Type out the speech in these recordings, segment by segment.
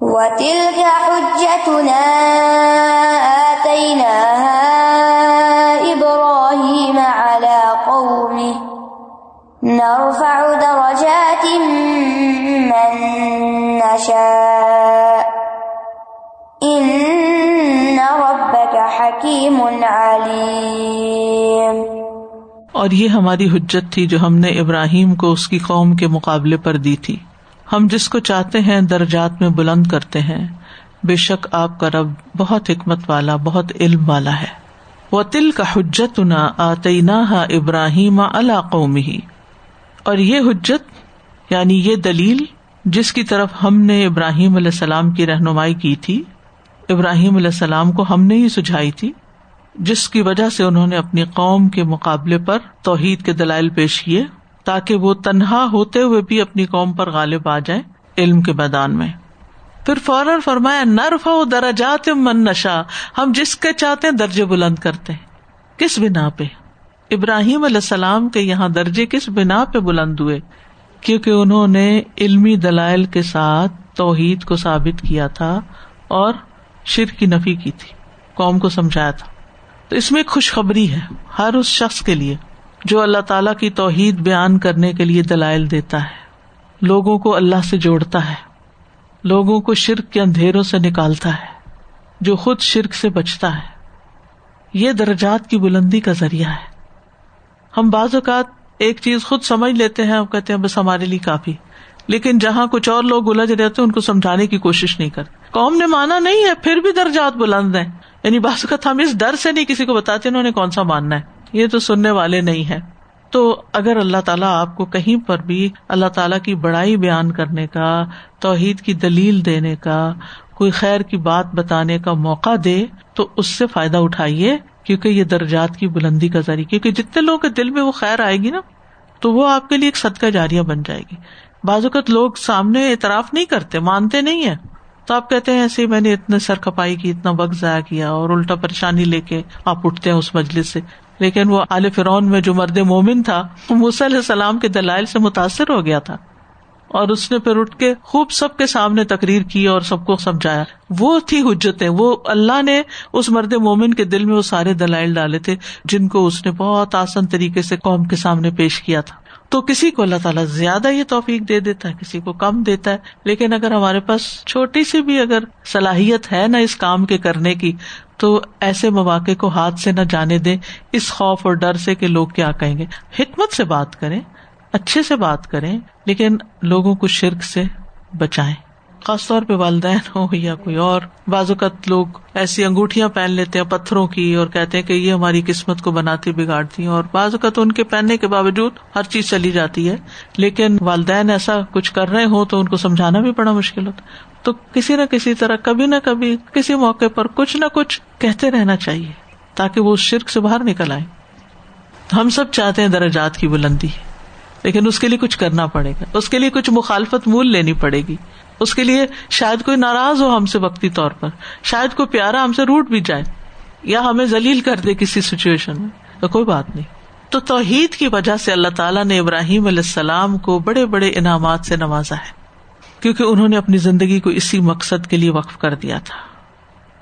وَتِلْكَ حُجَّتُنَا آتَيْنَاهَا إِبْرَاهِيمَ عَلَى قَوْمِهِ. نَرْفَعُ دَرَجَاتٍ مَّن نَّشَاءُ. إِنَّ رَبَّكَ حَكِيمٌ عَلِيمٌ. اور یہ ہماری حجت تھی جو ہم نے ابراہیم کو اس کی قوم کے مقابلے پر دی تھی۔ ہم جس کو چاہتے ہیں درجات میں بلند کرتے ہیں۔ بے شک آپ کا رب بہت حکمت والا، بہت علم والا ہے۔ وہ تل کا حجت نہ آتے نہ ابراہیم اللہ قومی اور یہ حجت یعنی یہ دلیل جس کی طرف ہم نے ابراہیم علیہ السلام کی رہنمائی کی تھی، ابراہیم علیہ السلام کو ہم نے ہی سجائی تھی، جس کی وجہ سے انہوں نے اپنی قوم کے مقابلے پر توحید کے دلائل پیش کیے۔ تاکہ وہ تنہا ہوتے ہوئے بھی اپنی قوم پر غالب آ جائیں علم کے میدان میں۔ پھر فوراً فرمایا نرف و درجات من نشا ہم جس کے چاہتے ہیں درجے بلند کرتے ہیں۔ کس بنا پہ؟ ابراہیم علیہ السلام کے یہاں درجے کس بنا پہ بلند ہوئے؟ کیونکہ انہوں نے علمی دلائل کے ساتھ توحید کو ثابت کیا تھا اور شر کی نفی کی تھی، قوم کو سمجھایا تھا۔ تو اس میں خوشخبری ہے، ہر اس شخص کے لیے۔ جو اللہ تعالی کی توحید بیان کرنے کے لیے دلائل دیتا ہے۔ لوگوں کو اللہ سے جوڑتا ہے۔ لوگوں کو شرک کے اندھیروں سے نکالتا ہے۔ جو خود شرک سے بچتا ہے۔ یہ درجات کی بلندی کا ذریعہ ہے۔ ہم بعض اوقات ایک چیز خود سمجھ لیتے ہیں کہتے ہیں بس ہمارے لیے کافی۔ لیکن جہاں کچھ اور لوگ الجھ رہتے ان کو سمجھانے کی کوشش نہیں کرتے۔ قوم نے مانا نہیں ہے، پھر بھی درجات بلند ہیں۔ یعنی بعض اوقات ہم اس ڈر سے نہیں کسی کو بتاتے انہوں نے کون سا ماننا ہے۔ یہ تو سننے والے نہیں ہے تو اگر اللہ تعالیٰ آپ کو کہیں پر بھی اللہ تعالیٰ کی بڑائی بیان کرنے کا، توحید کی دلیل دینے کا، کوئی خیر کی بات بتانے کا موقع دے، تو اس سے فائدہ اٹھائیے، کیونکہ یہ درجات کی بلندی کا ذریعہ، کیونکہ جتنے لوگوں کے دل میں وہ خیر آئے گی نا، تو وہ آپ کے لیے ایک صدقہ جاریہ بن جائے گی۔ بعض اوقات لوگ سامنے اعتراف نہیں کرتے، مانتے نہیں ہے تو آپ کہتے ہیں، ایسے میں نے اتنے سر کپائی کی، اتنا وقت ضائع کیا اور الٹا پریشانی لے کے آپ اٹھتے ہیں اس مجلس سے۔ لیکن وہ عال فرون میں جو مرد مومن تھا وہ علیہ السلام کے دلائل سے متاثر ہو گیا تھا۔ اور اس نے پھر اٹھ کے خوب سب کے سامنے تقریر کی اور سب کو سمجھایا۔ وہ تھی حجتیں، وہ اللہ نے اس مرد مومن کے دل میں وہ سارے دلائل ڈالے تھے جن کو اس نے بہت آسان طریقے سے قوم کے سامنے پیش کیا تھا۔ تو کسی کو اللہ تعالیٰ زیادہ یہ توفیق دے دیتا ہے، کسی کو کم دیتا ہے۔ لیکن اگر ہمارے پاس چھوٹی سی بھی اگر صلاحیت ہے نا اس کام کے کرنے کی تو ایسے مواقع کو ہاتھ سے نہ جانے دیں اس خوف اور ڈر سے کہ لوگ کیا کہیں گے۔ حکمت سے بات کریں، اچھے سے بات کریں، لیکن لوگوں کو شرک سے بچائیں۔ خاص طور پہ والدین ہو یا کوئی اور۔ بعض اوقات لوگ ایسی انگوٹیاں پہن لیتے ہیں پتھروں کی اور کہتے ہیں کہ یہ ہماری قسمت کو بناتی، بگاڑتی ہیں اور بعض اوقات ان کے پہننے کے باوجود ہر چیز چلی جاتی ہے۔ لیکن والدین ایسا کچھ کر رہے ہوں تو ان کو سمجھانا بھی بڑا مشکل ہوتا تو کسی نہ کسی طرح کبھی نہ کبھی کسی موقع پر کچھ نہ کچھ کہتے رہنا چاہیے تاکہ وہ شرک سے باہر نکل آئے۔ ہم سب چاہتے ہیں درجات کی بلندی، لیکن اس کے لیے کچھ کرنا پڑے گا۔ اس کے لیے کچھ مخالفت مول لینی پڑے گی۔ اس کے لیے شاید کوئی ناراض ہو ہم سے وقتی طور پر، شاید کوئی پیارا ہم سے روٹ بھی جائے، یا ہمیں ذلیل کر دے کسی سچویشن میں۔ تو کوئی بات نہیں۔ تو توحید کی وجہ سے اللہ تعالیٰ نے ابراہیم علیہ السلام کو بڑے بڑے انعامات سے نوازا ہے۔ کیونکہ انہوں نے اپنی زندگی کو اسی مقصد کے لیے وقف کر دیا تھا۔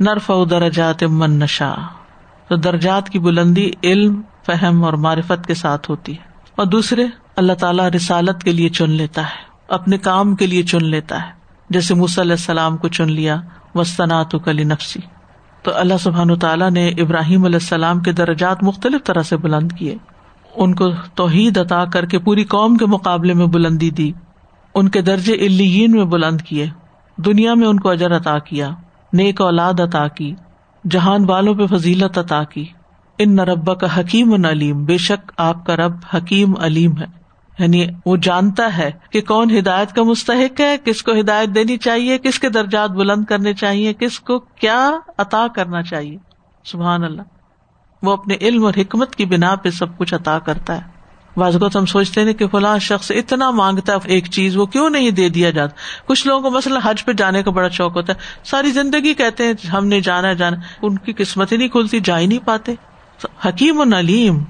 نرف او درجات من نشا تو درجات کی بلندی علم، فہم اور معرفت کے ساتھ ہوتی ہے۔ اور دوسرے، اللہ تعالیٰ رسالت کے لیے چن لیتا ہے، اپنے کام کے لیے چن لیتا ہے۔ جیسے علیہ السلام کو چن لیا وسطنات کلی نفسی تو اللہ سبحان تعالیٰ نے ابراہیم علیہ السلام کے درجات مختلف طرح سے بلند کیے۔ ان کو توحید عطا کر کے پوری قوم کے مقابلے میں بلندی دی۔ ان کے درجے الین میں بلند کیے۔ دنیا میں ان کو اجر عطا کیا، نیک اولاد عطا کی، جہان والوں پہ فضیلت عطا کی۔ ان نہ ربا کا حکیم علیم، بے شک آپ کا رب حکیم علیم ہے۔ یعنی وہ جانتا ہے کہ کون ہدایت کا مستحق ہے، کس کو ہدایت دینی چاہیے، کس کے درجات بلند کرنے چاہیے، کس کو کیا عطا کرنا چاہیے۔ سبحان اللہ۔ وہ اپنے علم اور حکمت کی بنا پہ سب کچھ عطا کرتا ہے۔ بعض اوقات ہم سوچتے ہیں کہ فلاں شخص اتنا مانگتا ہے ایک چیز، وہ کیوں نہیں دے دیا جاتا؟ کچھ لوگوں کو مسئلہ حج پہ جانے کا بڑا شوق ہوتا ہے۔ ساری زندگی کہتے ہیں، ہم نے جانا جانا ان کی قسمت ہی نہیں کھلتی، جا ہی نہیں پاتے۔ حکیم و نلیم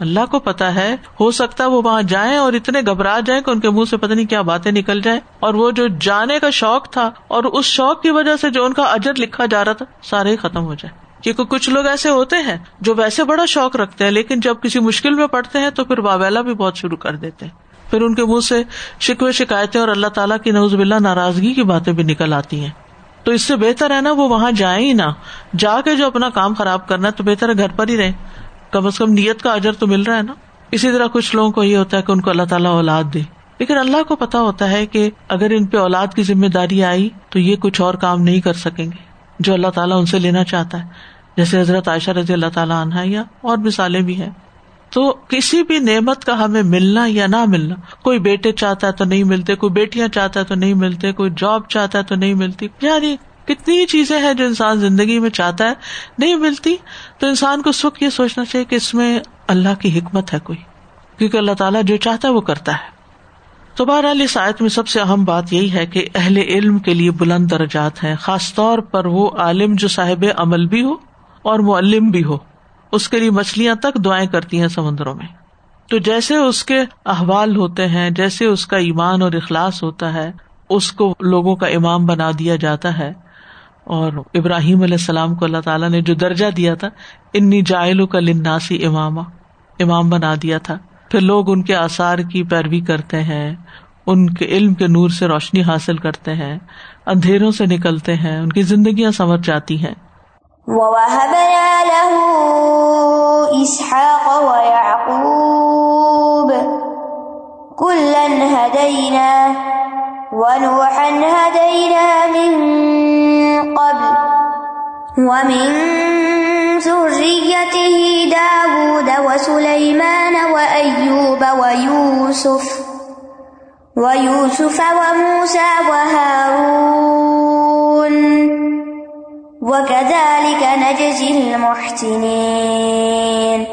اللہ کو پتا ہے۔ ہو سکتا ہے وہ وہاں جائیں اور اتنے گھبرا جائیں کہ ان کے منہ سے پتہ نہیں کیا باتیں نکل جائیں۔ اور وہ جو جانے کا شوق تھا، اور اس شوق کی وجہ سے جو ان کا اجر لکھا جا رہا تھا، سارے ہی ختم ہو جائے۔ کیونکہ کچھ لوگ ایسے ہوتے ہیں جو ویسے بڑا شوق رکھتے ہیں، لیکن جب کسی مشکل میں پڑتے ہیں تو پھر واویلا بھی بہت شروع کر دیتے ہیں۔ پھر ان کے منہ سے شکوے شکایتیں اور اللہ تعالیٰ کی نوز بلّہ ناراضگی کی باتیں بھی نکل آتی ہیں۔ تو اس سے بہتر ہے نا وہ وہاں جائیں ہی نہ۔ جا کے جو اپنا کام خراب کرنا ہے تو بہتر ہے گھر پر ہی رہے کم از کم نیت کا اجر تو مل رہا ہے نا۔ اسی طرح کچھ لوگوں کو یہ ہوتا ہے کہ ان کو اللہ تعالیٰ اولاد دے۔ لیکن اللہ کو پتا ہوتا ہے کہ اگر ان پہ اولاد کی ذمہ داری آئی تو یہ کچھ اور کام نہیں کر سکیں گے جو اللہ تعالیٰ ان سے لینا چاہتا ہے۔ جیسے حضرت عائشہ رضی اللہ تعالیٰ عنہ یا اور مثالیں بھی ہیں۔ تو کسی بھی نعمت کا ہمیں ملنا یا نہ ملنا، کوئی بیٹے چاہتا ہے تو نہیں ملتے، کوئی بیٹیاں چاہتا ہے تو نہیں ملتے، کوئی جاب چاہتا ہے تو نہیں ملتی۔ یعنی کتنی چیزیں ہیں جو انسان زندگی میں چاہتا ہے نہیں ملتی، تو انسان کو اس وقت یہ سوچنا چاہیے کہ اس میں اللہ کی حکمت ہے کوئی۔ کیونکہ اللہ تعالیٰ جو چاہتا ہے وہ کرتا ہے۔ تو بہرحال اس آیت میں سب سے اہم بات یہی ہے کہ اہل علم کے لیے بلند درجات ہیں، خاص طور پر وہ عالم جو صاحب عمل بھی ہو اور معلم بھی ہو۔ اس کے لیے مچھلیاں تک دعائیں کرتی ہیں سمندروں میں۔ تو جیسے اس کے احوال ہوتے ہیں، جیسے اس کا ایمان اور اخلاص ہوتا ہے، اس کو لوگوں کا امام بنا دیا جاتا ہے۔ اور ابراہیم علیہ السلام کو اللہ تعالیٰ نے جو درجہ دیا تھا، انی جائلوں کا لناسی امام امام بنا دیا تھا۔ پھر لوگ ان کے آثار کی پیروی کرتے ہیں، ان کے علم کے نور سے روشنی حاصل کرتے ہیں، اندھیروں سے نکلتے ہیں، ان کی زندگیاں سمجھ جاتی ہیں۔ وَوَهَبْنَا لَهُ إِسْحَاقَ وَيَعْقُوبَ كُلًّا هَدَيْنَا ونوحا هدينا من قبل ومن ذريته داود وسليمان وأيوب ويوسف ويوسف وموسى وهارون وكذلك نجزي المحسنين۔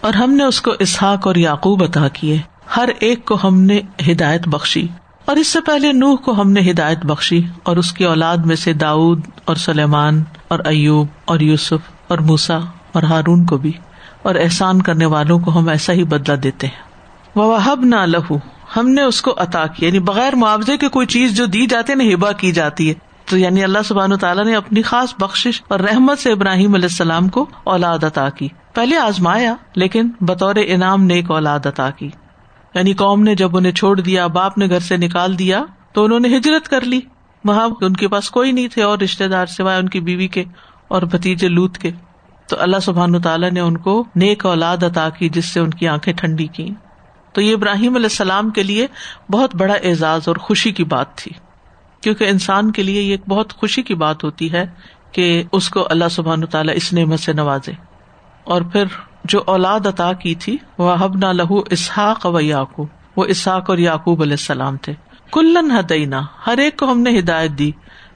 اور ہم نے اس کو اسحاق اور یعقوب عطا کیے۔ ہر ایک کو ہم نے ہدایت بخشی۔ اور اس سے پہلے نوح کو ہم نے ہدایت بخشی۔ اور اس کی اولاد میں سے داود اور سلیمان اور ایوب اور یوسف اور موسا اور ہارون کو بھی۔ اور احسان کرنے والوں کو ہم ایسا ہی بدلا دیتے ہیں۔ وہب نہ لہو ہم نے اس کو عطا کیا۔ یعنی بغیر معاوضے کی کوئی چیز جو دی جاتی ہے نا ہبا کی جاتی ہے۔ تو یعنی اللہ سبحان تعالیٰ نے اپنی خاص بخش اور رحمت سے ابراہیم علیہ السلام کو اولاد عطا کی۔ پہلے آزمایا، لیکن بطور انعام نے ایک اولاد عطا کی۔ یعنی قوم نے جب انہیں چھوڑ دیا، باپ نے گھر سے نکال دیا، تو انہوں نے ہجرت کر لی۔ وہاں ان کے پاس کوئی نہیں تھے اور رشتے دار سوائے ان کی بیوی کے اور بھتیجے لوت کے۔ تو اللہ سبحان تعالیٰ نے ان کو نیک اولاد عطا کی، جس سے ان کی آنکھیں ٹھنڈی کی تو یہ ابراہیم علیہ السلام کے لیے بہت بڑا اعزاز اور خوشی کی بات تھی۔ کیونکہ انسان کے لیے یہ ایک بہت خوشی کی بات ہوتی ہے کہ اس کو اللہ سبحان تعالیٰ اس نعمت سے نوازے۔ اور پھر جو اولاد عطا کی تھی وہ حب نہ لہو اسحاق و یعقوب وہ اسحاق اور یعقوب علیہ السلام تھے۔ کلن ہدینا، ہر ایک کو ہم نے ہدایت دی،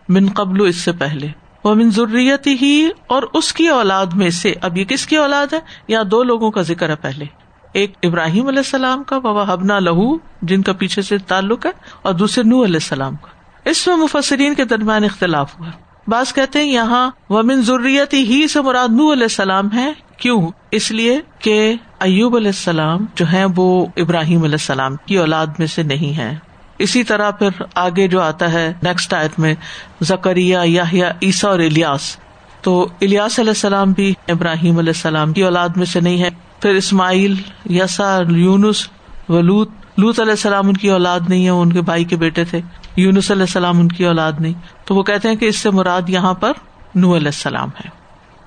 من قبل اس سے پہلے۔ وہ من ضروریت ہی اور اس کی اولاد میں سے، اب یہ کس کی اولاد ہے؟ یا دو لوگوں کا ذکر ہے پہلے۔ ایک ابراہیم علیہ السلام کا بابا ہبنا لہو جن کا پیچھے سے تعلق ہے، اور دوسرے نو علیہ السلام کا۔ اس میں مفسرین کے درمیان اختلاف ہوا۔ بعض کہتے ہیں یہاں ومن ضروریت ہی سے مراد نو علیہ السلام ہے۔ کیوں؟ اس لیے کہ ایوب علیہ السلام جو ہے وہ ابراہیم علیہ السلام کی اولاد میں سے نہیں ہے اسی طرح پھر آگے جو آتا ہے نیکسٹ آیت میں زکریہ یا عیسا اور الیاس۔ تو الیاس علیہ السلام بھی ابراہیم علیہ السلام کی اولاد میں سے نہیں ہے پھر اسماعیل یسا یونس ولوت لوت علیہ السلام ان کی اولاد نہیں ہے ان کے بھائی کے بیٹے تھے۔ یونس علیہ السلام ان کی اولاد نہیں۔ تو وہ کہتے ہیں کہ اس سے مراد یہاں پر نو علیہ السلام ہے۔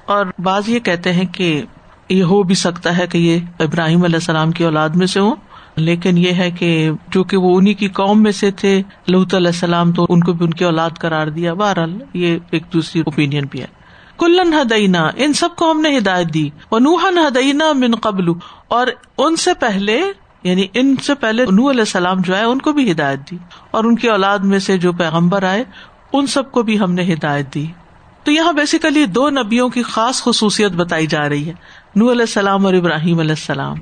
اور بعض یہ کہتے ہیں کہ یہ ہو بھی سکتا ہے کہ یہ ابراہیم علیہ السلام کی اولاد میں سے ہوں۔ لیکن یہ ہے کہ چونکہ وہ انہیں کی قوم میں سے تھے لہت علیہ السلام تو ان کو بھی ان کی اولاد قرار دیا۔ بہرحال یہ ایک دوسری اوپین بھی ہے۔ کلن ہدینا، ان سب کو ہم نے ہدایت دی۔ وہ نوہن ہدینا من قبل اور ان سے پہلے یعنی ان سے پہلے نو علیہ السلام جو ہے ان کو بھی ہدایت دی۔ اور ان کی اولاد میں سے جو پیغمبر آئے، ان سب کو بھی ہم نے ہدایت دی۔ تو یہاں بیسیکلی دو نبیوں کی خاص خصوصیت بتائی جا رہی ہے نو علیہ السلام اور ابراہیم علیہ السلام۔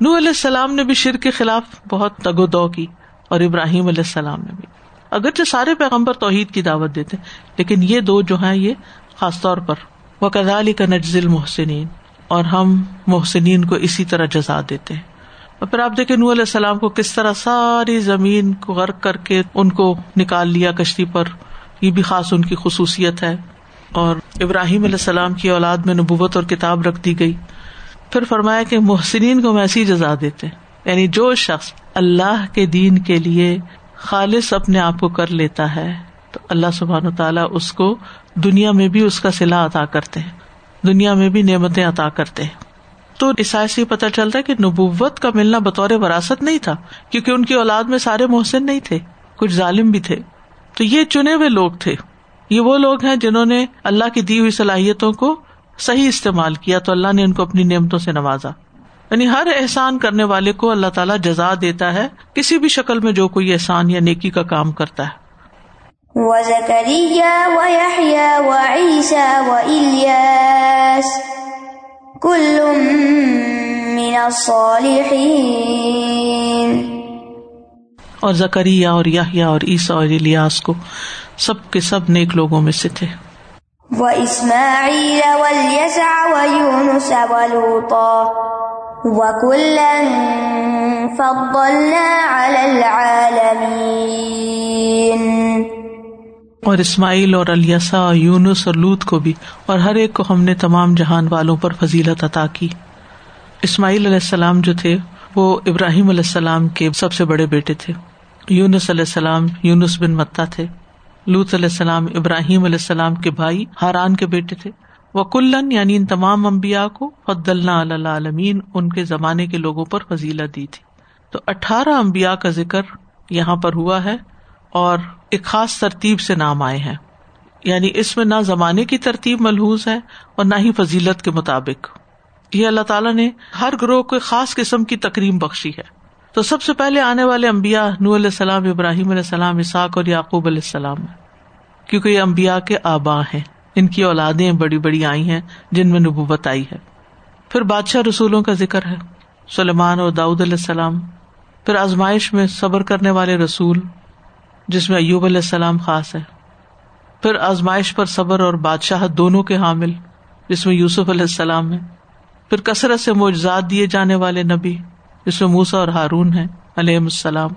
نو علیہ السلام نے بھی شر کے خلاف بہت تگ و دو کی، اور ابراہیم علیہ السلام نے بھی۔ اگرچہ سارے پیغمبر توحید کی دعوت دیتے، لیکن یہ دو جو ہیں، یہ خاص طور پر۔ وہ کدالی کا نجزل محسنین اور ہم محسنین کو اسی طرح جزا دیتے ہیں۔ اور پھر آپ دیکھیں نور علیہ السلام کو کس طرح ساری زمین کو غرق کر کے ان کو نکال لیا کشتی پر۔ یہ بھی خاص ان کی خصوصیت ہے۔ اور ابراہیم علیہ السلام کی اولاد میں نبوت اور کتاب رکھ دی گئی۔ پھر فرمایا کہ محسنین کو ایسی جزا دیتے۔ یعنی جو شخص اللہ کے دین کے لیے خالص اپنے آپ کو کر لیتا ہے، تو اللہ سبحان و تعالیٰ اس کو دنیا میں بھی اس کا سلا عطا کرتے ہیں۔ دنیا میں بھی نعمتیں عطا کرتے ہیں۔ تو عیسائی سے پتہ چلتا ہے کہ نبوت کا ملنا بطور وراثت نہیں تھا، کیونکہ ان کی اولاد میں سارے محسن نہیں تھے، کچھ ظالم بھی تھے۔ تو یہ چنے ہوئے لوگ تھے۔ یہ وہ لوگ ہیں جنہوں نے اللہ کی دی ہوئی صلاحیتوں کو صحیح استعمال کیا، تو اللہ نے ان کو اپنی نعمتوں سے نوازا۔ یعنی ہر احسان کرنے والے کو اللہ تعالیٰ جزا دیتا ہے، کسی بھی شکل میں جو کوئی احسان یا نیکی کا کام کرتا ہے۔ اور زکریہ اور یاہیا اور عیسا اور الیاس کو سب کے سب نیک لوگوں میں سے تھے۔ وہ اسماعیل والیسع ویونس ولوطا وکلا فضلنا علی العالمین. اور اسماعیل اور الیسا یونس اور لوت کو بھی اور ہر ایک کو ہم نے تمام جہان والوں پر فضیلت عطا کی۔ اسماعیل علیہ السلام جو تھے، وہ ابراہیم علیہ السلام کے سب سے بڑے بیٹے تھے۔ یونس علیہ السلام یونس بن متا تھے۔ لوت علیہ السلام ابراہیم علیہ السلام کے بھائی ہاران کے بیٹے تھے۔ وہ کلن یعنی ان تمام امبیا کو فد اللہ عالمین ان کے زمانے کے لوگوں پر فضیلت دی تھی۔ تو اٹھارہ امبیا کا ذکر یہاں پر ہوا ہے۔ اور ایک خاص ترتیب سے نام آئے ہیں۔ یعنی اس میں نہ زمانے کی ترتیب ملحوظ ہے اور نہ ہی فضیلت کے مطابق۔ یہ اللہ تعالیٰ نے ہر گروہ کو خاص قسم کی تکریم بخشی ہے۔ تو سب سے پہلے آنے والے امبیا نو علیہ السلام، ابراہیم علیہ السلام اساق اور یعقوب علیہ السلام کیونکہ یہ امبیا کے آبا ہیں۔ ان کی اولادیں بڑی بڑی آئی ہیں جن میں نبوت آئی ہے۔ پھر بادشاہ رسولوں کا ذکر ہے۔ سلیمان اور داؤد علیہ السلام۔ پھر آزمائش میں صبر کرنے والے رسول۔ جس میں ایوب علیہ السلام خاص ہے۔ پھر آزمائش پر صبر اور بادشاہ دونوں کے حامل، جس میں یوسف علیہ السلام ہے پھر کثرت سے معجزات دیے جانے والے نبی، جس میں موسا اور ہارون ہے علیہ السلام۔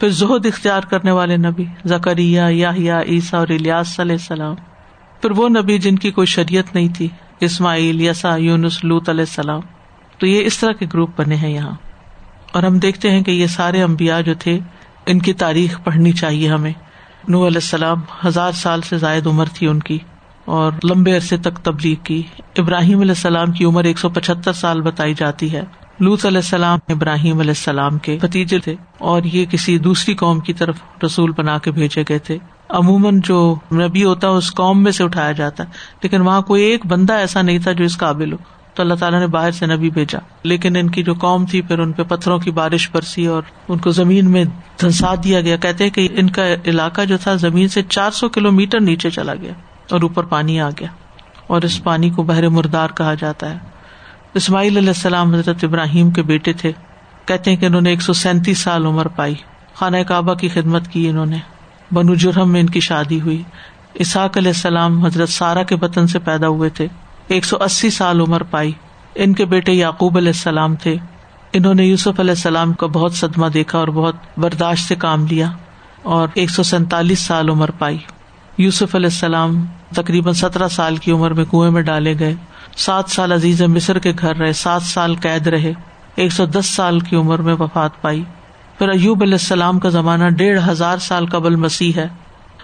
پھر زہد اختیار کرنے والے نبی، زکریہ یا عیسیٰ اور الیاس علیہ السلام۔ پھر وہ نبی جن کی کوئی شریعت نہیں تھی، اسماعیل یسا یونس لوت علیہ السلام۔ تو یہ اس طرح کے گروپ بنے ہیں یہاں۔ اور ہم دیکھتے ہیں کہ یہ سارے امبیا جو تھے ان کی تاریخ پڑھنی چاہیے ہمیں۔ نو علیہ السلام ہزار سال سے زائد عمر تھی ان کی اور لمبے عرصے تک تبلیغ کی۔ ابراہیم علیہ السلام کی عمر ایک سو پچہتر سال بتائی جاتی ہے۔ لوت علیہ السلام ابراہیم علیہ السلام کے بتیجے تھے اور یہ کسی دوسری قوم کی طرف رسول بنا کے بھیجے گئے تھے۔ عموماً جو نبی ہوتا ہے اس قوم میں سے اٹھایا جاتا ہے، لیکن وہاں کوئی ایک بندہ ایسا نہیں تھا جو اس قابل ہو۔ تو اللہ تعالیٰ نے باہر سے نبی بھیجا۔ لیکن ان کی جو قوم تھی، پھر ان پہ پتھروں کی بارش برسی اور ان کو زمین میں دھنسا دیا گیا۔ کہتے کہ ان کا علاقہ جو تھا، زمین سے چار سو کلو میٹر نیچے چلا گیا اور اوپر پانی آ گیا۔ اور اس پانی کو بحر مردار کہا جاتا ہے۔ اسماعیل علیہ السلام حضرت ابراہیم کے بیٹے تھے۔ کہتے ہیں کہ انہوں نے ایک سو سینتیس سال عمر پائی۔ خانہ کعبہ کی خدمت کی انہوں نے۔ بنو جرم میں ان کی شادی ہوئی۔ اسحاق علیہ السلام حضرت سارا کے وطن سے پیدا ہوئے تھے۔ ایک سو اسی سال عمر پائی۔ ان کے بیٹے یعقوب علیہ السلام تھے۔ انہوں نے یوسف علیہ السلام کا بہت صدمہ دیکھا اور بہت برداشت سے کام لیا اور ایک سو سینتالیس سال عمر پائی۔ یوسف علیہ السلام تقریباً سترہ سال کی عمر میں کنویں میں ڈالے گئے۔ سات سال عزیز مصر کے گھر رہے، سات سال قید رہے۔ ایک سو دس سال کی عمر میں وفات پائی۔ پھر ایوب علیہ السلام کا زمانہ ڈیڑھ ہزار سال قبل مسیح ہے۔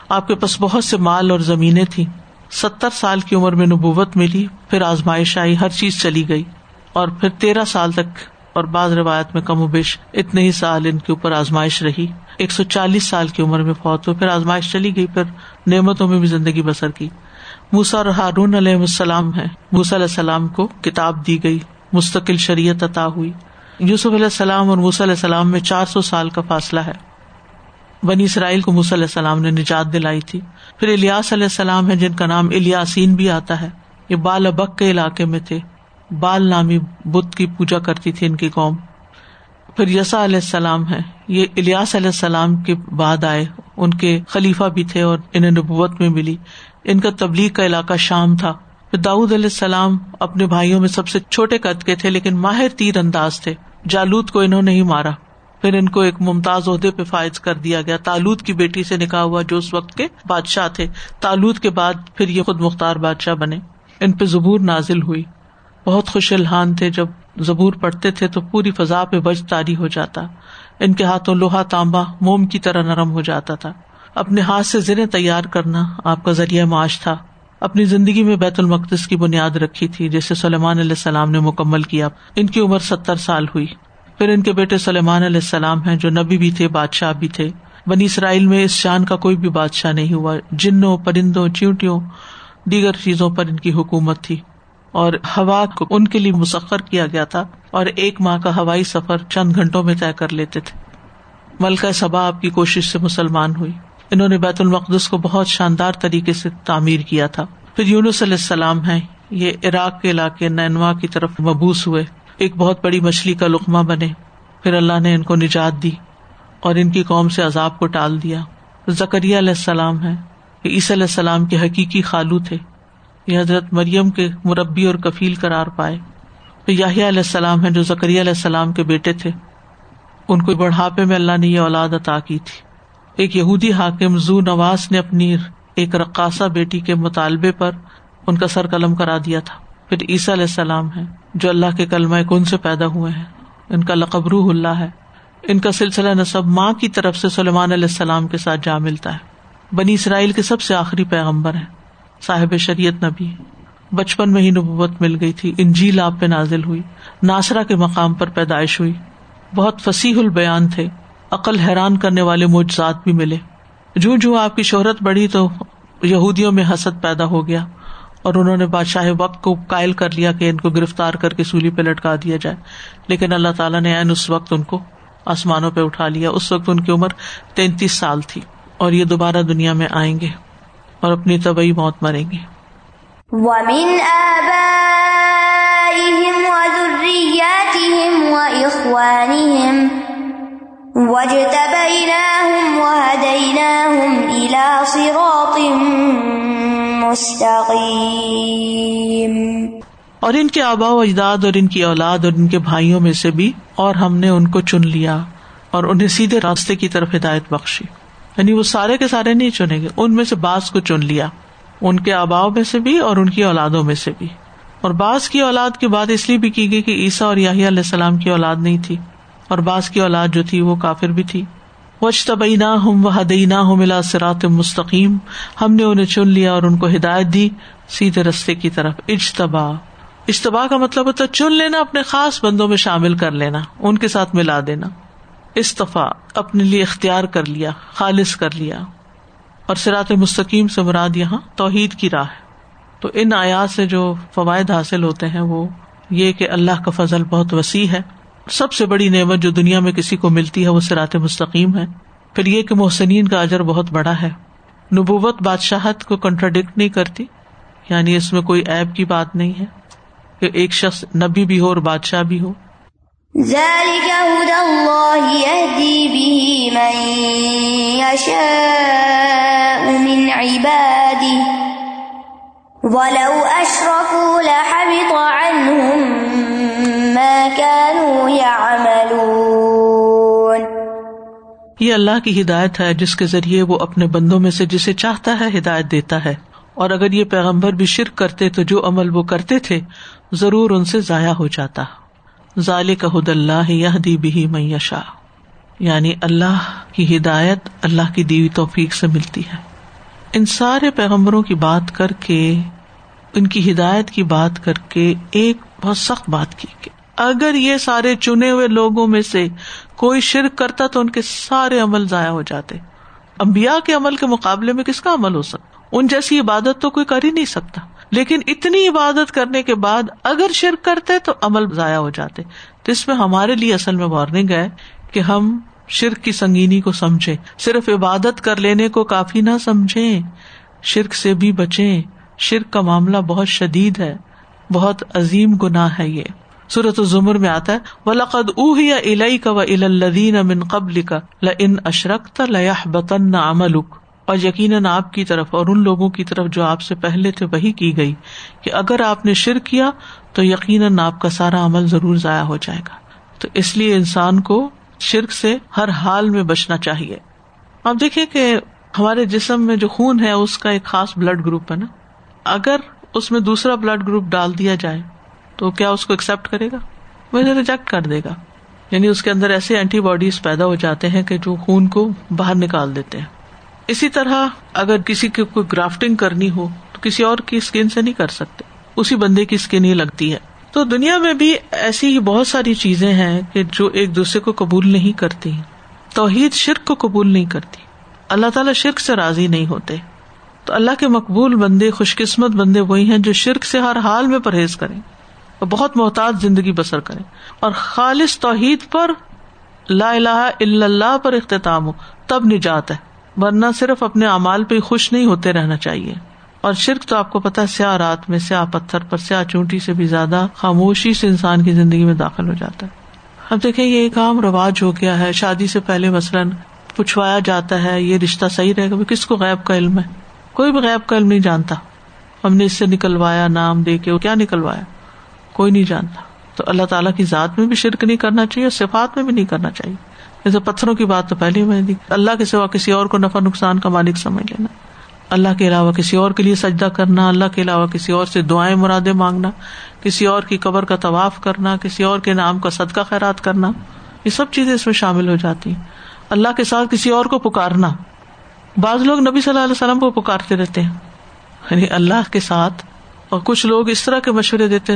آپ کے پاس بہت سے مال اور زمینیں تھیں۔ ستر سال کی عمر میں نبوت ملی، پھر آزمائش آئی، ہر چیز چلی گئی۔ اور پھر تیرہ سال تک، اور بعض روایت میں کم و بیش اتنے ہی سال ان کے اوپر آزمائش رہی۔ ایک سو چالیس سال کی عمر میں فوت ہو پھر آزمائش چلی گئی، پھر نعمتوں میں بھی زندگی بسر کی۔ موسا اور ہارون علیہ السلام ہے موسا علیہ السلام کو کتاب دی گئی، مستقل شریعت عطا ہوئی۔ یوسف علیہ السلام اور موسیٰ علیہ السلام میں چار سو سال کا فاصلہ ہے۔ بنی اسرائیل کو موسیٰ علیہ السلام نے نجات دلائی تھی۔ پھر الیاس علیہ السلام ہے جن کا نام الیاسین بھی آتا ہے۔ یہ بال ابک کے علاقے میں تھے۔ بال نامی بت کی پوجا کرتی تھی ان کی قوم۔ پھر یسا علیہ السلام ہے یہ الیاس علیہ السلام کے بعد آئے۔ ان کے خلیفہ بھی تھے اور انہیں نبوت میں ملی۔ ان کا تبلیغ کا علاقہ شام تھا۔ پھر داود علیہ السلام اپنے بھائیوں میں سب سے چھوٹے قد کے تھے، لیکن ماہر تیر انداز تھے۔ جالود کو انہوں نے ہی مارا۔ پھر ان کو ایک ممتاز عہدے پہ فائز کر دیا گیا۔ تالود کی بیٹی سے نکاح ہوا جو اس وقت کے بادشاہ تھے۔ تالود کے بعد پھر یہ خود مختار بادشاہ بنے۔ ان پہ زبور نازل ہوئی۔ بہت خوش الحان تھے۔ جب زبور پڑھتے تھے تو پوری فضا پہ بج تاری ہو جاتا۔ ان کے ہاتھوں لوہا تانبا موم کی طرح نرم ہو جاتا تھا۔ اپنے ہاتھ سے زرے تیار کرنا آپ کا ذریعہ معاش تھا۔ اپنی زندگی میں بیت المقدس کی بنیاد رکھی تھی، جسے سلیمان علیہ السلام نے مکمل کیا۔ ان کی عمر ستر سال ہوئی۔ پھر ان کے بیٹے سلیمان علیہ السلام ہیں جو نبی بھی تھے، بادشاہ بھی تھے۔ بنی اسرائیل میں اس شان کا کوئی بھی بادشاہ نہیں ہوا۔ جنوں، پرندوں، چیونٹیوں، دیگر چیزوں پر ان کی حکومت تھی۔ اور ہوا کو ان کے لیے مسخر کیا گیا تھا۔ اور ایک ماہ کا ہوائی سفر چند گھنٹوں میں طے کر لیتے تھے۔ ملکہ سبا آپ کی کوشش سے مسلمان ہوئی۔ انہوں نے بیت المقدس کو بہت شاندار طریقے سے تعمیر کیا تھا۔ پھر یونس علیہ السلام ہے یہ عراق کے علاقے نینوا کی طرف مبوس ہوئے۔ ایک بہت بڑی مچھلی کا لقمہ بنے۔ پھر اللہ نے ان کو نجات دی اور ان کی قوم سے عذاب کو ٹال دیا۔ زکریہ علیہ السلام ہے عیسی علیہ السلام کے حقیقی خالو تھے۔ یہ حضرت مریم کے مربی اور کفیل قرار پائے۔ یاہیا علیہ السلام ہے جو زکری علیہ السلام کے بیٹے تھے۔ ان کو بڑھاپے میں اللہ نے یہ اولاد عطا کی تھی۔ ایک یہودی حاکم زو نواز نے اپنی ایک رقاصہ بیٹی کے مطالبے پر ان کا سر قلم کرا دیا تھا۔ پھر عیسیٰ علیہ السلام ہے جو اللہ کے کلمہ کن سے پیدا ہوئے ہیں۔ ان کا لقب روح اللہ ہے۔ ان کا سلسلہ نصب ماں کی طرف سے سلیمان علیہ السلام کے ساتھ جا ملتا ہے۔ بنی اسرائیل کے سب سے آخری پیغمبر ہیں۔ صاحب شریعت نبی بچپن میں ہی نبوت مل گئی تھی۔ انجیل آپ پہ نازل ہوئی۔ ناسرا کے مقام پر پیدائش ہوئی۔ بہت فصیح البیان تھے۔ عقل حیران کرنے والے معجزات بھی ملے۔ جو جو آپ کی شہرت بڑھی تو یہودیوں میں حسد پیدا ہو گیا۔ اور انہوں نے بادشاہ وقت کو قائل کر لیا کہ ان کو گرفتار کر کے سولی پہ لٹکا دیا جائے۔ لیکن اللہ تعالیٰ نے اس وقت ان کو آسمانوں پہ اٹھا لیا۔ اس وقت ان کی عمر تینتیس سال تھی اور یہ دوبارہ دنیا میں آئیں گے اور اپنی طبی موت مریں گے۔ اور ان کے آبا و اجداد اور ان کی اولاد اور ان کے بھائیوں میں سے بھی اور ہم نے ان کو چن لیا اور انہیں سیدھے راستے کی طرف ہدایت بخشی۔ یعنی وہ سارے کے سارے نہیں چنے گے ان میں سے باس کو چن لیا۔ ان کے آباؤ میں سے بھی اور ان کی اولادوں میں سے بھی۔ اور باس کی اولاد کی بات اس لیے بھی کی گئی کہ عیسیٰ اور یاہی علیہ السلام کی اولاد نہیں تھی۔ اور باس کی اولاد جو تھی وہ کافر بھی تھی۔ وش طبی نہ ہوں ہوں ملا سرات مستقیم ہم نے انہیں چن لیا اور ان کو ہدایت دی سیدھے رستے کی طرف۔ اجتبا۔ اجتبا کا مطلب ہوتا ہے چن لینا، اپنے خاص بندوں میں شامل کر لینا، ان کے ساتھ ملا دینا۔ استفا اپنے لیے اختیار کر لیا، خالص کر لیا۔ اور سرات مستقیم سے مراد یہاں توحید کی راہ ہے۔ تو ان آیات سے جو فوائد حاصل ہوتے ہیں وہ یہ کہ اللہ کا فضل بہت وسیع ہے۔ سب سے بڑی نعمت جو دنیا میں کسی کو ملتی ہے وہ سرات مستقیم ہے۔ پھر یہ کہ محسنین کا اجر بہت بڑا ہے۔ نبوت بادشاہت کو کنٹراڈکٹ نہیں کرتی۔ یعنی اس میں کوئی ایب کی بات نہیں ہے۔ کہ ایک شخص نبی بھی ہو اور بادشاہ بھی ہو۔ یہ اللہ کی ہدایت ہے جس کے ذریعے وہ اپنے بندوں میں سے جسے چاہتا ہے ہدایت دیتا ہے۔ اور اگر یہ پیغمبر بھی شرک کرتے تو جو عمل وہ کرتے تھے ضرور ان سے ضائع ہو جاتا۔ ظال کا حد اللہ یہ دی بھی میشا یعنی اللہ کی ہدایت اللہ کی دیوی توفیق سے ملتی ہے۔ ان سارے پیغمبروں کی بات کر کے، ان کی ہدایت کی بات کر کے ایک بہت سخت بات کی کہ اگر یہ سارے چنے ہوئے لوگوں میں سے کوئی شرک کرتا تو ان کے سارے عمل ضائع ہو جاتے۔ امبیا کے عمل کے مقابلے میں کس کا عمل ہو سکتا؟ ان جیسی عبادت تو کوئی کر ہی نہیں سکتا۔ لیکن اتنی عبادت کرنے کے بعد اگر شرک کرتے تو عمل ضائع ہو جاتے۔ تو اس میں ہمارے لیے اصل میں وارننگ ہے کہ ہم شرک کی سنگینی کو سمجھے صرف عبادت کر لینے کو کافی نہ سمجھے شرک سے بھی بچیں۔ شرک کا معاملہ بہت شدید ہے۔ بہت عظیم گناہ ہے یہ۔ سورت الزمر میں آتا ہے، ولقد اوہی الئی کا و الدین امن قبل کا ل ان اشرک بتن عملک اور یقیناً آپ کی طرف اور ان لوگوں کی طرف جو آپ سے پہلے تھے وہی کی گئی کہ اگر آپ نے شرک کیا تو یقیناً آپ کا سارا عمل ضرور ضائع ہو جائے گا۔ تو اس لیے انسان کو شرک سے ہر حال میں بچنا چاہیے۔ آپ دیکھیں کہ ہمارے جسم میں جو خون ہے، اس کا ایک خاص بلڈ گروپ ہے نا۔ اگر اس میں دوسرا بلڈ گروپ ڈال دیا جائے تو کیا اس کو ایکسپٹ کرے گا؟ وہ ریجیکٹ کر دے گا۔ یعنی اس کے اندر ایسے اینٹی باڈیز پیدا ہو جاتے ہیں کہ جو خون کو باہر نکال دیتے ہیں۔ اسی طرح اگر کسی کی کوئی گرافٹنگ کرنی ہو تو کسی اور کی اسکن سے نہیں کر سکتے۔ اسی بندے کی اسکن ہی لگتی ہے۔ تو دنیا میں بھی ایسی ہی بہت ساری چیزیں ہیں کہ جو ایک دوسرے کو قبول نہیں کرتی۔ توحید شرک کو قبول نہیں کرتی۔ اللہ تعالیٰ شرک سے راضی نہیں ہوتے۔ تو اللہ کے مقبول بندے خوش قسمت بندے وہی ہیں جو شرک سے ہر حال میں پرہیز کریں۔ اور بہت محتاط زندگی بسر کریں اور خالص توحید پر لا الہ الا اللہ پر اختتام ہو، تب نجات ہے۔ ورنہ صرف اپنے امال پہ خوش نہیں ہوتے رہنا چاہیے۔ اور شرک تو آپ کو پتا سیاہ رات میں، سیاہ پتھر پر، سیاہ چونٹی سے بھی زیادہ خاموشی سے انسان کی زندگی میں داخل ہو جاتا ہے۔ اب دیکھیں، یہ ایک عام رواج ہو گیا ہے۔ شادی سے پہلے مثلاً پوچھوایا جاتا ہے، یہ رشتہ صحیح رہے گا؟ کس کو غیب کا علم ہے؟ کوئی بھی غیب کا علم نہیں جانتا۔ ہم نے اس سے نکلوایا نام دے کے کیا نکلوایا؟ کوئی نہیں جانتا۔ تو اللہ تعالیٰ کی ذات میں بھی شرک نہیں کرنا چاہیے اور صفات میں بھی نہیں کرنا چاہیے۔ جیسے پتھروں کی بات تو پہلے میں دی۔ اللہ کے سوا کسی اور کو نفع نقصان کا مالک سمجھ لینا۔ اللہ کے علاوہ کسی اور کے لیے سجدہ کرنا، اللہ کے علاوہ کسی اور سے دعائیں مرادیں مانگنا، کسی اور کی قبر کا طواف کرنا، کسی اور کے نام کا صدقہ خیرات کرنا، یہ سب چیزیں اس میں شامل ہو جاتی ہیں۔ اللہ کے ساتھ کسی اور کو پکارنا۔ بعض لوگ نبی صلی اللہ علیہ وسلم کو پکارتے رہتے ہیں۔ یعنی اللہ کے ساتھ اور کچھ لوگ اس طرح کے مشورے دیتے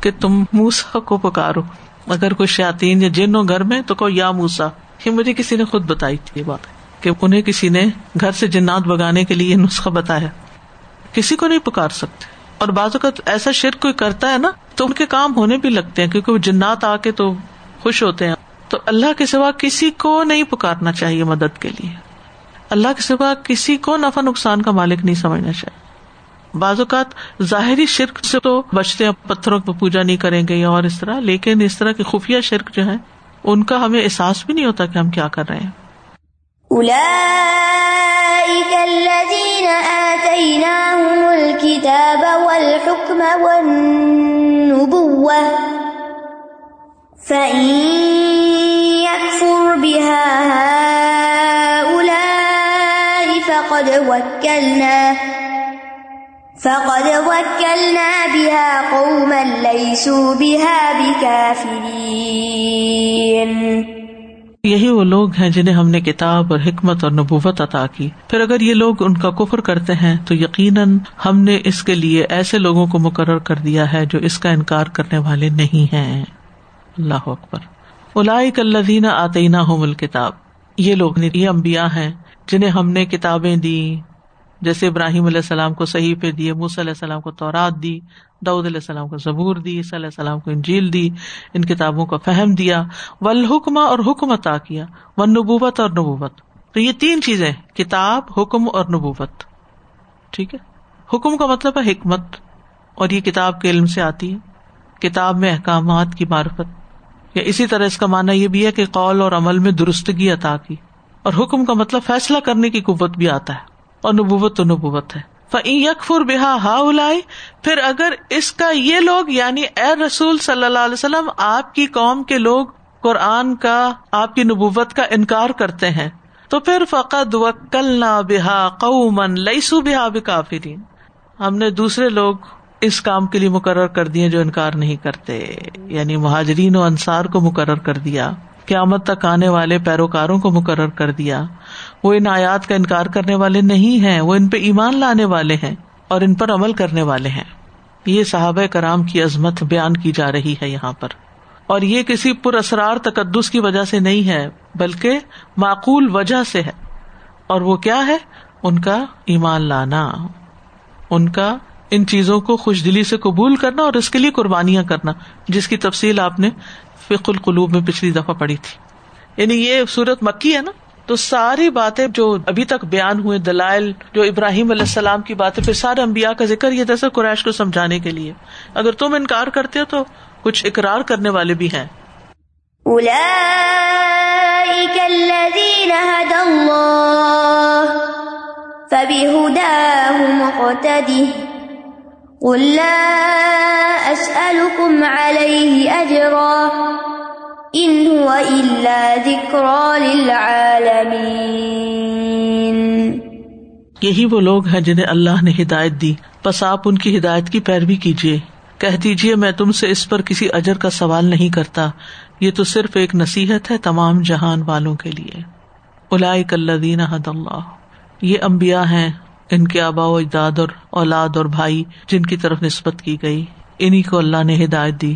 کہ تم موسا کو پکارو۔ اگر کوئی شاطین یا جن ہو گھر میں تو کو یا موسا یہ مجھے کسی نے خود بتائی تھی یہ بات۔ کہ انہیں کسی نے گھر سے جنات بگانے کے لیے نسخہ بتایا۔ کسی کو نہیں پکار سکتے۔ اور بعض اوقات ایسا شرک کوئی کرتا ہے نا، تو ان کے کام ہونے بھی لگتے ہیں، کیونکہ وہ جنات آ کے تو خوش ہوتے ہیں۔ تو اللہ کے سوا کسی کو نہیں پکارنا چاہیے مدد کے لیے۔ اللہ کے سوا کسی کو نفع نقصان کا مالک نہیں سمجھنا چاہیے۔ بعض اوقات ظاہری شرک سے تو بچتے ہیں، پتھروں کو پوجا نہیں کریں گے اور اس طرح، لیکن اس طرح کی خفیہ شرک جو ہے ان کا ہمیں احساس بھی نہیں ہوتا کہ ہم کیا کر رہے ہیں۔ فقد وكلنا فقد وكلنا بها قوما ليسوا بها بكافرين یہی وہ لوگ ہیں جنہیں ہم نے کتاب اور حکمت اور نبوت عطا کی۔ پھر اگر یہ لوگ ان کا کفر کرتے ہیں، تو یقیناً ہم نے اس کے لیے ایسے لوگوں کو مقرر کر دیا ہے جو اس کا انکار کرنے والے نہیں ہیں۔ اللہ اکبر۔ الاک الدین آتینہ ہوم الکتاب۔ یہ لوگ یہ امبیا ہیں جنہیں ہم نے کتابیں دی جیسے ابراہیم علیہ السلام کو صحیح پہ دیے موس علیہ السلام کو تورات دی دعود علیہ السلام کو ضبور دی علیہ السلام کو انجیل دی، ان کتابوں کو فہم دیا۔ ولحکمہ اور حکم عطا کیا و نبوت اور نبوت۔ تو یہ تین چیزیں، کتاب، حکم اور نبوت۔ ٹھیک ہے؟ حکم کا مطلب ہے حکمت، اور یہ کتاب کے علم سے آتی ہے۔ کتاب میں احکامات کی معرفت۔ یا اسی طرح اس کا معنی یہ بھی ہے کہ قول اور عمل میں درستگی عطا کی۔ اور حکم کا مطلب فیصلہ کرنے کی قوت بھی آتا ہے۔ اور نبوت تو نبوت ہے۔ یکفر بحا ہا الائی پھر اگر اس کا یہ لوگ یعنی اے رسول صلی اللہ علیہ وسلم، آپ کی قوم کے لوگ قرآن کا، آپ کی نبوت کا انکار کرتے ہیں، تو پھر فقط وکل نہ بحا قومن لئیسو بحا بکافرین ہم نے دوسرے لوگ اس کام کے لیے مقرر کر دیے جو انکار نہیں کرتے یعنی مہاجرین و انصار کو مقرر کر دیا۔ قیامت تک آنے والے پیروکاروں کو مقرر کر دیا۔ وہ ان آیات کا انکار کرنے والے نہیں ہیں، وہ ان پہ ایمان لانے والے ہیں اور ان پر عمل کرنے والے ہیں۔ یہ صحابہ کرام کی عظمت بیان کی جا رہی ہے یہاں پر۔ اور یہ کسی پر اسرار تقدس کی وجہ سے نہیں ہے، بلکہ معقول وجہ سے ہے۔ اور وہ کیا ہے؟ ان کا ایمان لانا۔ ان کا ان چیزوں کو خوش دلی سے قبول کرنا اور اس کے لیے قربانیاں کرنا، جس کی تفصیل آپ نے فک القلوب میں پچھلی دفعہ پڑی تھی۔ یعنی یہ سورت مکی ہے نا؟ تو ساری باتیں جو ابھی تک بیان ہوئے، دلائل، جو ابراہیم علیہ السلام کی باتیں، پھر سارے امبیا کا ذکر، یہ جیسے قریش کو سمجھانے کے لیے۔ اگر تم انکار کرتے ہو تو کچھ اقرار کرنے والے بھی ہیں۔ فبهداه مقتده قل لا أسألكم عليه أجرا إن هو إلا ذكرى للعالمين. یہی وہ لوگ ہیں جنہیں اللہ نے ہدایت دی۔ بس آپ ان کی ہدایت کی پیروی کیجیے کہہ دیجیے میں تم سے اس پر کسی اجر کا سوال نہیں کرتا۔ یہ تو صرف ایک نصیحت ہے تمام جہان والوں کے لیے۔ الدین حد اللہ۔ یہ امبیا ہیں۔ ان کے آبا و اجداد اور اولاد اور بھائی جن کی طرف نسبت کی گئی انہیں کو اللہ نے ہدایت دی۔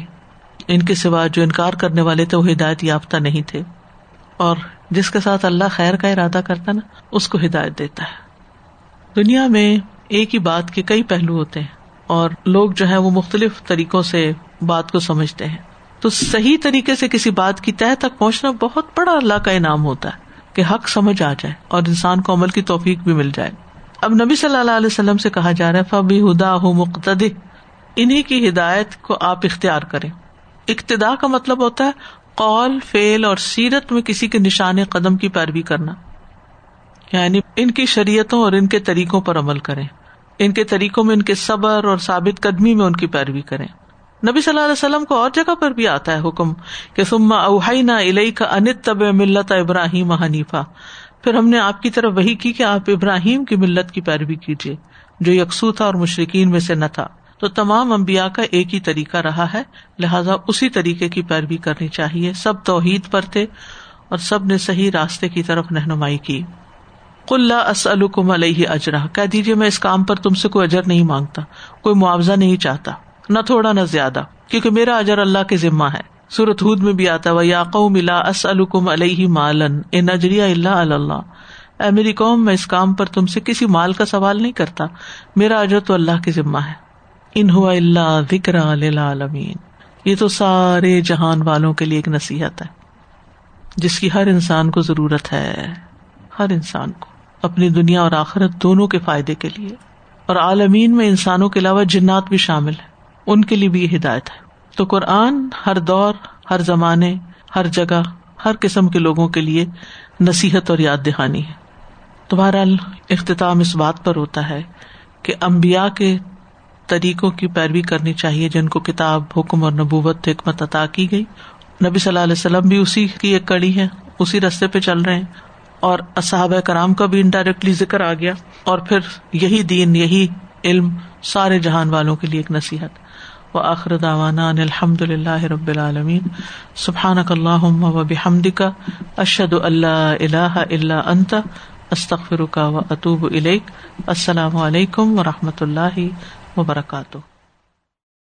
ان کے سوا جو انکار کرنے والے تھے، وہ ہدایت یافتہ نہیں تھے۔ اور جس کے ساتھ اللہ خیر کا ارادہ کرتا نا، اس کو ہدایت دیتا ہے۔ دنیا میں ایک ہی بات کے کئی پہلو ہوتے ہیں، اور لوگ جو ہے وہ مختلف طریقوں سے بات کو سمجھتے ہیں۔ تو صحیح طریقے سے کسی بات کی تہ تک پہنچنا بہت بڑا اللہ کا انعام ہوتا ہے کہ حق سمجھ آ جائے اور انسان کو عمل کی توفیق بھی مل جائے۔ اب نبی صلی اللہ علیہ وسلم سے کہا جا رہا ہے فبی ہدا ہو مقتد انہیں کی ہدایت کو آپ اختیار کریں۔ اقتدا کا مطلب ہوتا ہے قول فیل اور سیرت میں کسی کے نشان قدم کی پیروی کرنا۔ یعنی ان کی شریعتوں اور ان کے طریقوں پر عمل کریں۔ ان کے طریقوں میں ان کے صبر اور ثابت قدمی میں ان کی پیروی کریں۔ نبی صلی اللہ علیہ وسلم کو اور جگہ پر بھی آتا ہے حکم کہ سما اوہائی نہ الئی کا انت طب ملت ابراہیم حنیفہ پھر ہم نے آپ کی طرف وہی کی کہ آپ ابراہیم کی ملت کی پیروی کیجیے، جو یکسو تھا اور مشرقین میں سے نہ تھا۔ تو تمام امبیا کا ایک ہی طریقہ رہا ہے، لہٰذا اسی طریقے کی پیروی کرنی چاہیے۔ سب توحید پر تھے اور سب نے صحیح راستے کی طرف رہنمائی کی۔ کل اسلکم علیہ اجرا کہہ دیجیے میں اس کام پر تم سے کوئی اجر نہیں مانگتا، کوئی معاوضہ نہیں چاہتا، نہ تھوڑا نہ زیادہ، کیونکہ میرا اجر اللہ کے ذمہ ہے۔ سورت ہود میں بھی آتا وہ یاقو ملا اسلکم علیہ مالن اے نجریا اللہ اللہ اے میری قوم، میں اس کام پر تم سے کسی مال کا سوال نہیں کرتا۔ میرا اجر تو اللہ کے ذمہ ہے۔ ان ہوا اللہ ذکر عالمین یہ تو سارے جہان والوں کے لیے ایک نصیحت ہے۔ جس کی ہر انسان کو ضرورت ہے۔ ہر انسان کو۔ اپنی دنیا اور آخرت دونوں کے فائدے کے لیے۔ اور عالمین میں انسانوں کے علاوہ جنات بھی شامل ہے ان کے لیے بھی یہ ہدایت ہے۔ تو قرآن ہر دور، ہر زمانے، ہر جگہ، ہر قسم کے لوگوں کے لیے نصیحت اور یاد دہانی ہے۔ تو بہرحال اختتام اس بات پر ہوتا ہے کہ امبیا کے طریقوں کی پیروی کرنی چاہیے جن کو کتاب، حکم اور نبوت، حکمت عطا کی گئی۔ نبی صلی اللہ علیہ وسلم بھی اسی کی ایک کڑی ہے اسی رستے پہ چل رہے ہیں۔ اور صحابہ کرام کا بھی انڈائریکٹلی ذکر آ گیا۔ اور پھر یہی دین، یہی علم سارے جہان والوں کے لیے ایک نصیحت۔ و آخر داوانا الحمد للہ رب العالمین. سبحان اللہ و بحمد کا اشد اللہ اللہ اللہ انت. استخر کا و اطوب السلام علیکم و رحمۃ اللہ وبرکاتہ.